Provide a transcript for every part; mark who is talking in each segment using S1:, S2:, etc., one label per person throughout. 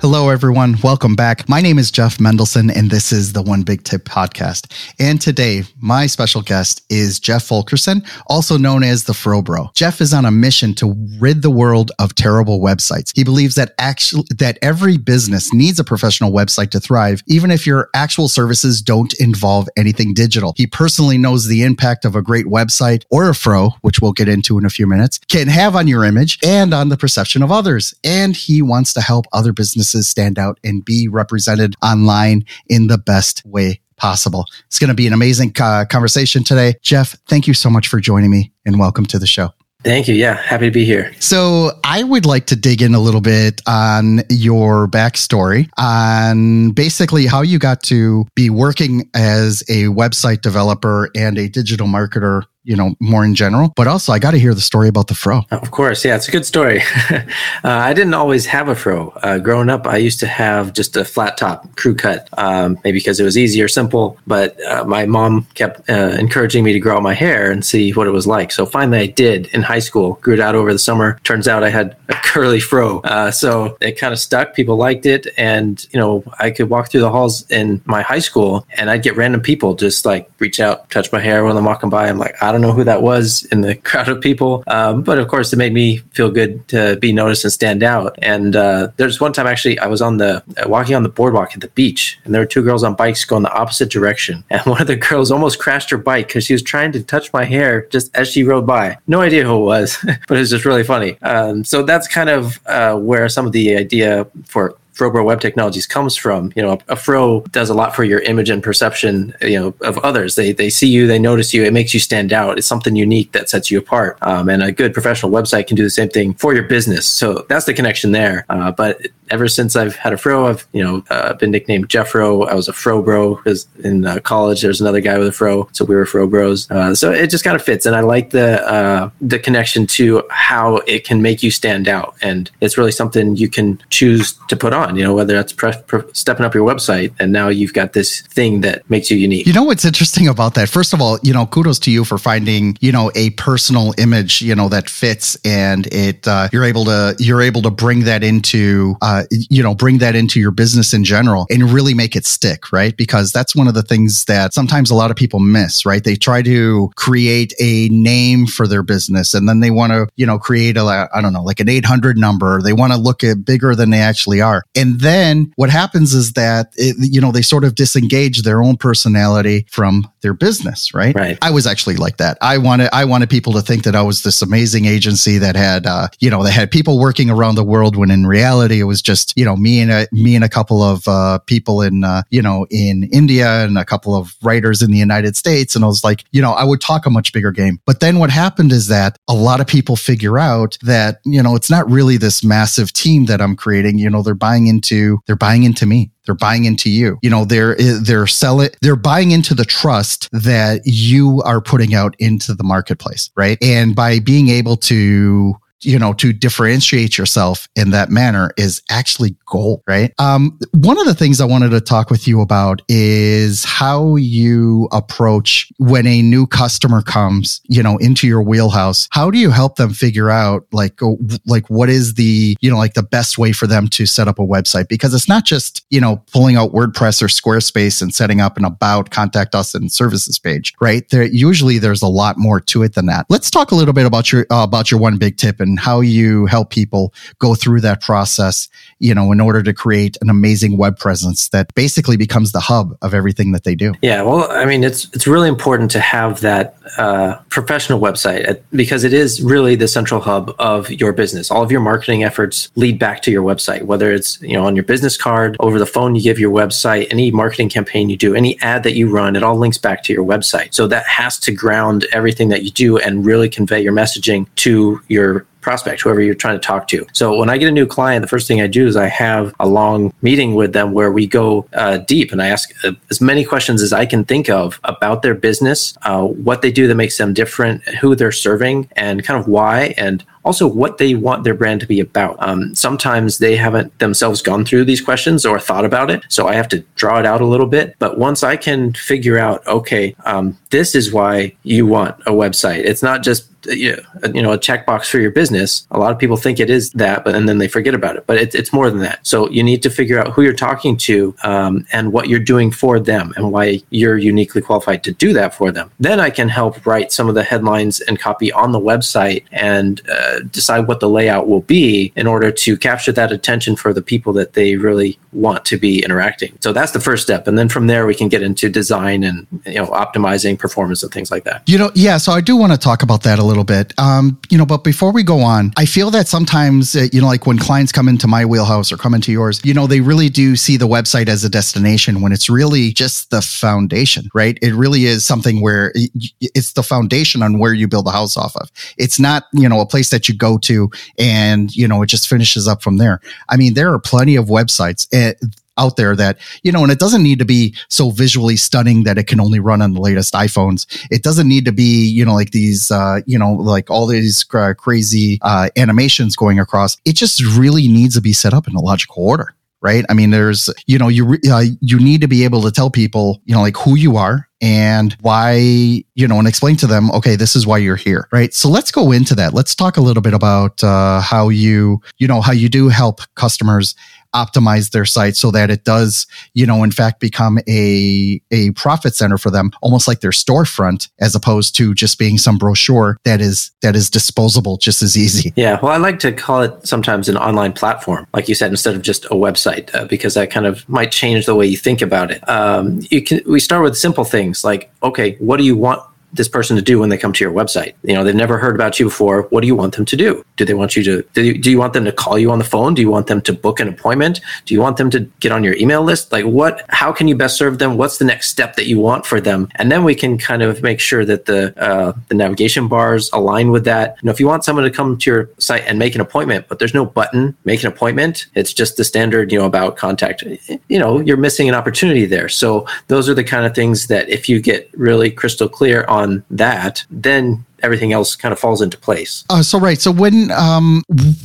S1: Hello, everyone. Welcome back. My name is Jeff Mendelson, and this is the One Big Tip podcast. And today, my special guest is Jeff Fulkerson, also known as the Fro Bro. Jeff is on a mission to rid the world of terrible websites. He believes that actually that every business needs a professional website to thrive, even if your actual services don't involve anything digital. He personally knows the impact of a great website or a fro, which we'll get into in a few minutes, can have on your image and on the perception of others. And he wants to help other businesses stand out and be represented online in the best way possible. It's going to be an amazing uh, conversation today. Jeff, thank you so much for joining me and welcome to the show.
S2: Thank you. Yeah, happy to be here.
S1: So, I would like to dig in a little bit on your backstory, on basically how you got to be working as a website developer and a digital marketer you know, more in general. But also, I got to hear the story about the fro.
S2: Of course. Yeah, it's a good story. uh, I didn't always have a fro. Uh, growing up, I used to have just a flat top crew cut, um, maybe because it was easy or simple. But uh, my mom kept uh, encouraging me to grow out my hair and see what it was like. So finally, I did in high school, grew it out over the summer. Turns out I had a curly fro. Uh, so it kind of stuck. People liked it. And, you know, I could walk through the halls in my high school and I'd get random people just like reach out, touch my hair when I'm walking by. I'm like, I don't know who that was in the crowd of people. Um, but of course, it made me feel good to be noticed and stand out. And uh, there's one time actually, I was on the uh, walking on the boardwalk at the beach, and there were two girls on bikes going the opposite direction. And one of the girls almost crashed her bike because she was trying to touch my hair just as she rode by. No idea who it was, but it was just really funny. Um, so that's kind of uh, where some of the idea for Frobro Web Technologies comes from. You know, a fro does a lot for your image and perception, you know, of others. They they see you, they notice you, it makes you stand out. It's something unique that sets you apart. Um, and a good professional website can do the same thing for your business. So that's the connection there. Uh, but ever since I've had a fro, I've you know uh, been nicknamed Jeffro. I was a fro bro because in uh, college there's another guy with a fro, so we were fro bros. Uh, so it just kind of fits, and I like the uh, the connection to how it can make you stand out, and it's really something you can choose to put on you know, whether that's pre- pre- stepping up your website and now you've got this thing that makes you unique.
S1: You know what's interesting about that? First of all, you know, kudos to you for finding, you know, a personal image, you know, that fits and it, uh, you're able to, you're able to bring that into, uh, you know, bring that into your business in general and really make it stick, right? Because that's one of the things that sometimes a lot of people miss, right? They try to create a name for their business and then they want to, you know, create a, I don't know, like an 800 number. They want to look at bigger than they actually are. And then what happens is that, it, you know, they sort of disengage their own personality from their business, right?
S2: Right.
S1: I was actually like that. I wanted, I wanted people to think that I was this amazing agency that had, uh, you know, that had people working around the world when in reality it was just, you know, me and a, me and a couple of, uh, people in, uh, you know, in India and a couple of writers in the United States. And I was like, you know, I would talk a much bigger game. But then what happened is that a lot of people figure out that, you know, it's not really this massive team that I'm creating. You know, they're buying into they're buying into me they're buying into you you know they're they're selling they're buying into the trust that you are putting out into the marketplace right and by being able to you know, to differentiate yourself in that manner is actually gold, right? Um, one of the things I wanted to talk with you about is how you approach when a new customer comes, you know, into your wheelhouse. How do you help them figure out like, like what is the, you know, like the best way for them to set up a website? Because it's not just, you know, pulling out WordPress or Squarespace and setting up an about, contact us and services page, right? There usually there's a lot more to it than that. Let's talk a little bit about your, uh, about your one big tip and and how you help people go through that process, you know, in order to create an amazing web presence that basically becomes the hub of everything that they do.
S2: Yeah, well, I mean, it's it's really important to have that uh, professional website because it is really the central hub of your business. All of your marketing efforts lead back to your website, whether it's you know on your business card, over the phone, you give your website, any marketing campaign you do, any ad that you run, it all links back to your website. So that has to ground everything that you do and really convey your messaging to your prospect, whoever you're trying to talk to. So when I get a new client, the first thing I do is I have a long meeting with them where we go uh, deep and I ask uh, as many questions as I can think of about their business, uh, what they do that makes them different, who they're serving, and kind of why. And also what they want their brand to be about. Um, sometimes they haven't themselves gone through these questions or thought about it, so I have to draw it out a little bit. But once I can figure out, okay, um, this is why you want a website. It's not just you know a checkbox for your business. A lot of people think it is that, but and then they forget about it. But it, it's more than that. So you need to figure out who you're talking to um, and what you're doing for them and why you're uniquely qualified to do that for them. Then I can help write some of the headlines and copy on the website and uh, decide what the layout will be in order to capture that attention for the people that they really want to be interacting. So that's the first step, and then from there we can get into design and you know optimizing performance and things like that.
S1: You know, yeah. So I do want to talk about that a little bit. Um, you know, but before we go on, I feel that sometimes uh, you know, like when clients come into my wheelhouse or come into yours, you know, they really do see the website as a destination when it's really just the foundation, right? It really is something where it's the foundation on where you build the house off of. It's not you know a place that you go to and you know it just finishes up from there. I mean, there are plenty of websites. And out there that, you know, and it doesn't need to be so visually stunning that it can only run on the latest iPhones. It doesn't need to be, you know, like these, uh, you know, like all these crazy uh, animations going across. It just really needs to be set up in a logical order. Right. I mean, there's, you know, you, uh, you need to be able to tell people, you know, like who you are and why, you know, and explain to them, okay, this is why you're here, right? So let's go into that. Let's talk a little bit about uh, how you, you know, how you do help customers optimize their site so that it does, you know, in fact become a, a profit center for them, almost like their storefront, as opposed to just being some brochure that is, that is disposable just as easy.
S2: Yeah. Well, I like to call it sometimes an online platform, like you said, instead of just a website, uh, because that kind of might change the way you think about it. Um, you can, we start with simple things like, okay, what do you want this person to do when they come to your website? You know, they've never heard about you before. What do you want them to do? Do they want you to, do you, do you want them to call you on the phone? Do you want them to book an appointment? Do you want them to get on your email list? Like what, how can you best serve them? What's the next step that you want for them? And then we can kind of make sure that the, uh, the navigation bars align with that. You know, if you want someone to come to your site and make an appointment, but there's no button, make an appointment, it's just the standard, you know, about contact, you know, you're missing an opportunity there. So those are the kind of things that if you get really crystal clear on on that, then everything else kind of falls into place.
S1: Uh, so right. So when um,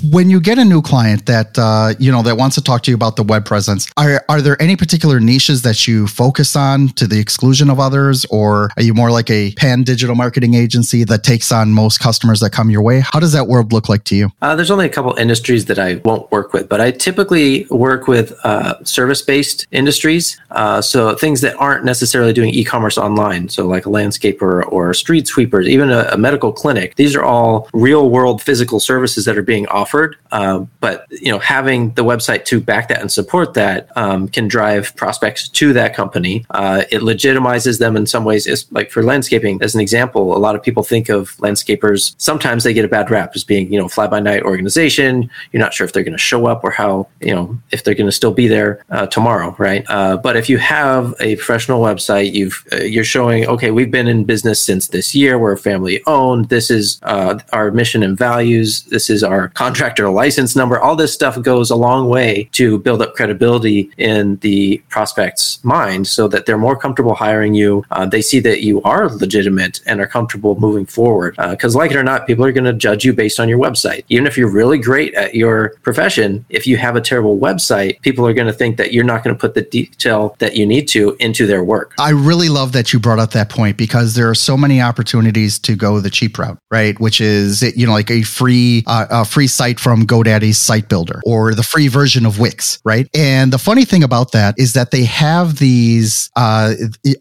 S1: when you get a new client that uh, you know that wants to talk to you about the web presence, are are there any particular niches that you focus on to the exclusion of others, or are you more like a pan digital marketing agency that takes on most customers that come your way? How does that world look like to you?
S2: Uh, there's only a couple industries that I won't work with, but I typically work with uh, service based industries, uh, so things that aren't necessarily doing e-commerce online, so like a landscaper or street sweepers, even a, a medical clinic. These are all real world physical services that are being offered. Uh, but you know, having the website to back that and support that um, can drive prospects to that company. Uh, it legitimizes them in some ways. It's like for landscaping, as an example, a lot of people think of landscapers. Sometimes they get a bad rap as being you know fly by night organization. You're not sure if they're going to show up or how you know if they're going to still be there uh, tomorrow, right? Uh, but if you have a professional website, you've uh, you're showing okay, we've been in business since this year. We're family owned this is uh, our mission and values. This is our contractor license number. All this stuff goes a long way to build up credibility in the prospect's mind so that they're more comfortable hiring you. Uh, they see that you are legitimate and are comfortable moving forward. Because, uh, like it or not, people are going to judge you based on your website. Even if you're really great at your profession, if you have a terrible website, people are going to think that you're not going to put the detail that you need to into their work.
S1: I really love that you brought up that point because there are so many opportunities to go the the cheap route, right? Which is you know like a free uh, a free site from GoDaddy's site builder or the free version of Wix, right? And the funny thing about that is that they have these, uh,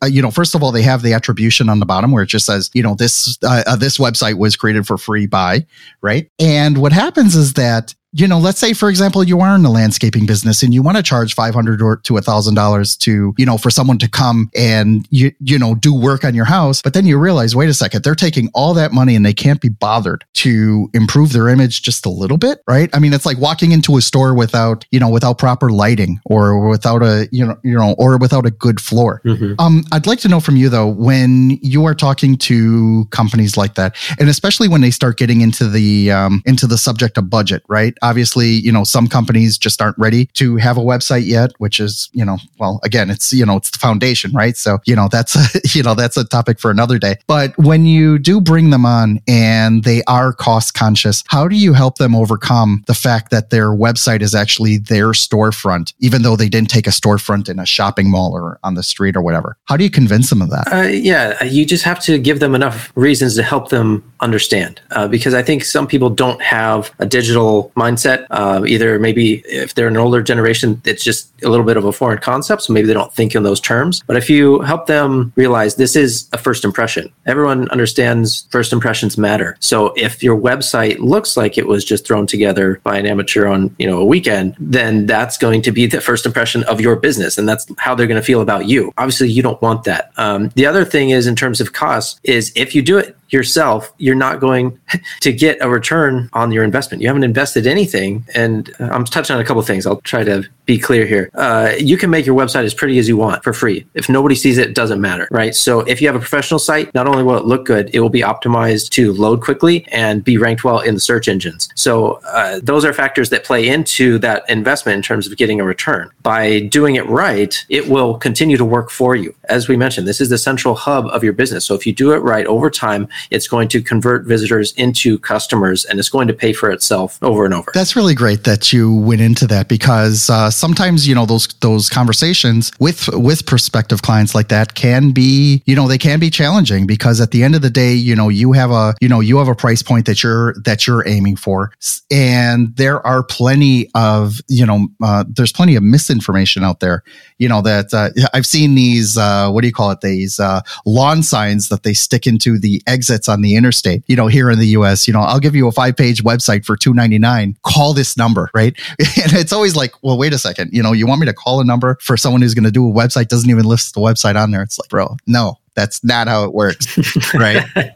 S1: you know, first of all, they have the attribution on the bottom where it just says, you know, this uh, uh this website was created for free by, right? And what happens is that you know, let's say, for example, you are in the landscaping business and you want to charge 500 or to a thousand dollars to, you know, for someone to come and you, you know, do work on your house. But then you realize, wait a second, they're taking all that money and they can't be bothered to improve their image just a little bit. Right. I mean, it's like walking into a store without, you know, without proper lighting or without a, you know, you know, or without a good floor. Mm-hmm. Um, I'd like to know from you though, when you are talking to companies like that, and especially when they start getting into the, um, into the subject of budget, right? Obviously, you know, some companies just aren't ready to have a website yet, which is, you know, well, again, it's, you know, it's the foundation, right? So, you know, that's, a, you know, that's a topic for another day. But when you do bring them on and they are cost conscious, how do you help them overcome the fact that their website is actually their storefront, even though they didn't take a storefront in a shopping mall or on the street or whatever? How do you convince them of that?
S2: Uh, yeah, you just have to give them enough reasons to help them understand. Uh, because I think some people don't have a digital mind mindset. Uh, either maybe if they're an older generation, it's just a little bit of a foreign concept, so maybe they don't think in those terms. But if you help them realize this is a first impression, everyone understands first impressions matter. So if your website looks like it was just thrown together by an amateur on you know a weekend, then that's going to be the first impression of your business, and that's how they're going to feel about you. Obviously, you don't want that. Um, the other thing is in terms of cost is if you do it yourself, you're not going to get a return on your investment. You haven't invested anything. And uh, I'm touching on a couple things. I'll try to be clear here. Uh, you can make your website as pretty as you want for free. If nobody sees it, it doesn't matter, right? So if you have a professional site, not only will it look good, it will be optimized to load quickly and be ranked well in the search engines. So uh, those are factors that play into that investment in terms of getting a return. By doing it right, it will continue to work for you. As we mentioned, this is the central hub of your business. So if you do it right over time, it's going to convert visitors into customers and it's going to pay for itself over and over.
S1: That's really great that you went into that because uh, sometimes you know those those conversations with with prospective clients like that can be you know they can be challenging because at the end of the day you know you have a you know you have a price point that you're that you're aiming for. And there are plenty of you know uh, there's plenty of misinformation out there you know that uh, I've seen these uh, what do you call it? These uh, lawn signs that they stick into the exits on the interstate. You know here in the US you know I'll give you a five page website for 299 call this number right? And it's always like well wait a second. You know you want me to call a number for someone who's going to do a website doesn't even list the website on there. It's like bro no that's not how it works right? Yeah.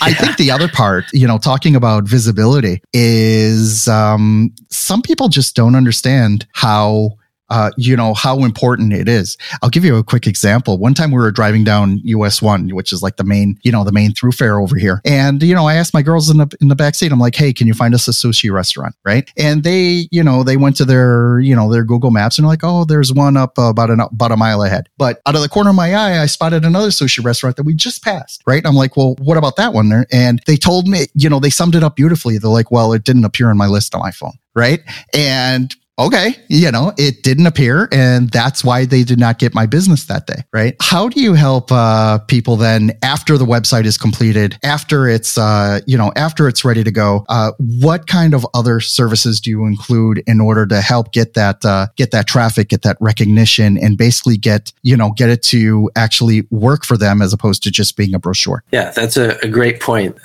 S1: i think the other part you know talking about visibility is um, some people just don't understand how uh, you know, how important it is. I'll give you a quick example. One time we were driving down US one, which is like the main, you know, the main thoroughfare over here. And, you know, I asked my girls in the, in the back seat, I'm like, Hey, can you find us a sushi restaurant? Right. And they, you know, they went to their, you know, their Google maps and they're like, Oh, there's one up about an, about a mile ahead. But out of the corner of my eye, I spotted another sushi restaurant that we just passed. Right. I'm like, well, what about that one there? And they told me, you know, they summed it up beautifully. They're like, well, it didn't appear on my list on my phone right? And okay, you know, it didn't appear. And that's why they did not get my business that day, right? How do you help uh, people then after the website is completed, after it's, uh, you know, after it's ready to go? Uh, what kind of other services do you include in order to help get that, uh, get that traffic, get that recognition and basically get, you know, get it to actually work for them as opposed to just being a brochure?
S2: Yeah, that's a, a great point.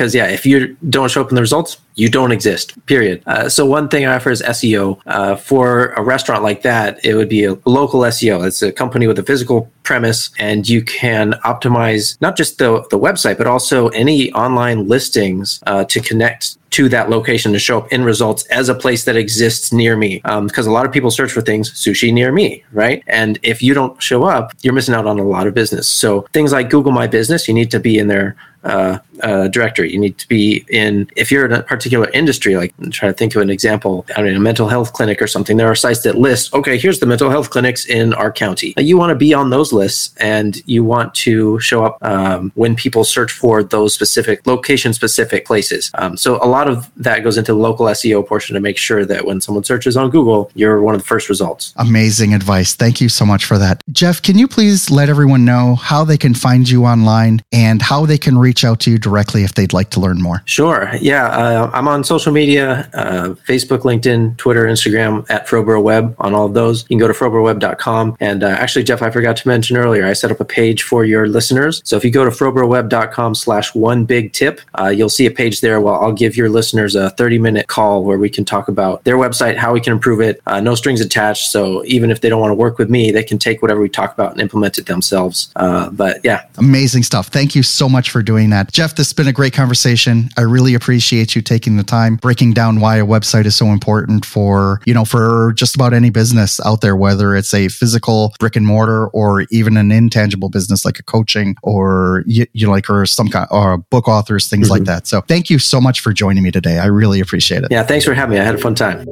S2: Because yeah, if you don't show up in the results, you don't exist. Period. Uh, so one thing I offer is SEO uh, for a restaurant like that. It would be a local SEO. It's a company with a physical premise, and you can optimize not just the the website, but also any online listings uh, to connect to that location to show up in results as a place that exists near me. Because um, a lot of people search for things sushi near me, right? And if you don't show up, you're missing out on a lot of business. So things like Google My Business, you need to be in there uh, uh, directory. You need to be in, if you're in a particular industry, like I'm trying to think of an example, I mean, a mental health clinic or something, there are sites that list, okay, here's the mental health clinics in our county. You want to be on those lists and you want to show up um, when people search for those specific location specific places. Um, so a lot of that goes into the local SEO portion to make sure that when someone searches on Google, you're one of the first results.
S1: Amazing advice. Thank you so much for that. Jeff, can you please let everyone know how they can find you online and how they can reach out to you directly if they'd like to learn more?
S2: Sure. Yeah. Uh, I'm on social media uh, Facebook, LinkedIn, Twitter, Instagram at FroBro Web on all of those. You can go to frobroweb.com. And uh, actually, Jeff, I forgot to mention earlier, I set up a page for your listeners. So if you go to frobroweb.com slash one big tip, uh, you'll see a page there where I'll give your listeners a 30 minute call where we can talk about their website, how we can improve it, uh, no strings attached. So even if they don't want to work with me, they can take whatever we talk about and implement it themselves. Uh, but yeah.
S1: Amazing stuff. Thank you so much for doing that. Jeff, this has been a great conversation. I really appreciate you taking the time breaking down why a website is so important for, you know, for just about any business out there, whether it's a physical brick and mortar or even an intangible business like a coaching or you, you know, like or some kind or book authors, things mm-hmm. like that. So thank you so much for joining me today. I really appreciate it.
S2: Yeah, thanks for having me. I had a fun time.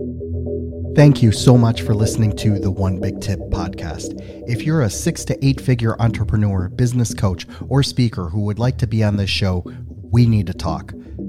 S1: Thank you so much for listening to the One Big Tip podcast. If you're a six to eight figure entrepreneur, business coach, or speaker who would like to be on this show, we need to talk.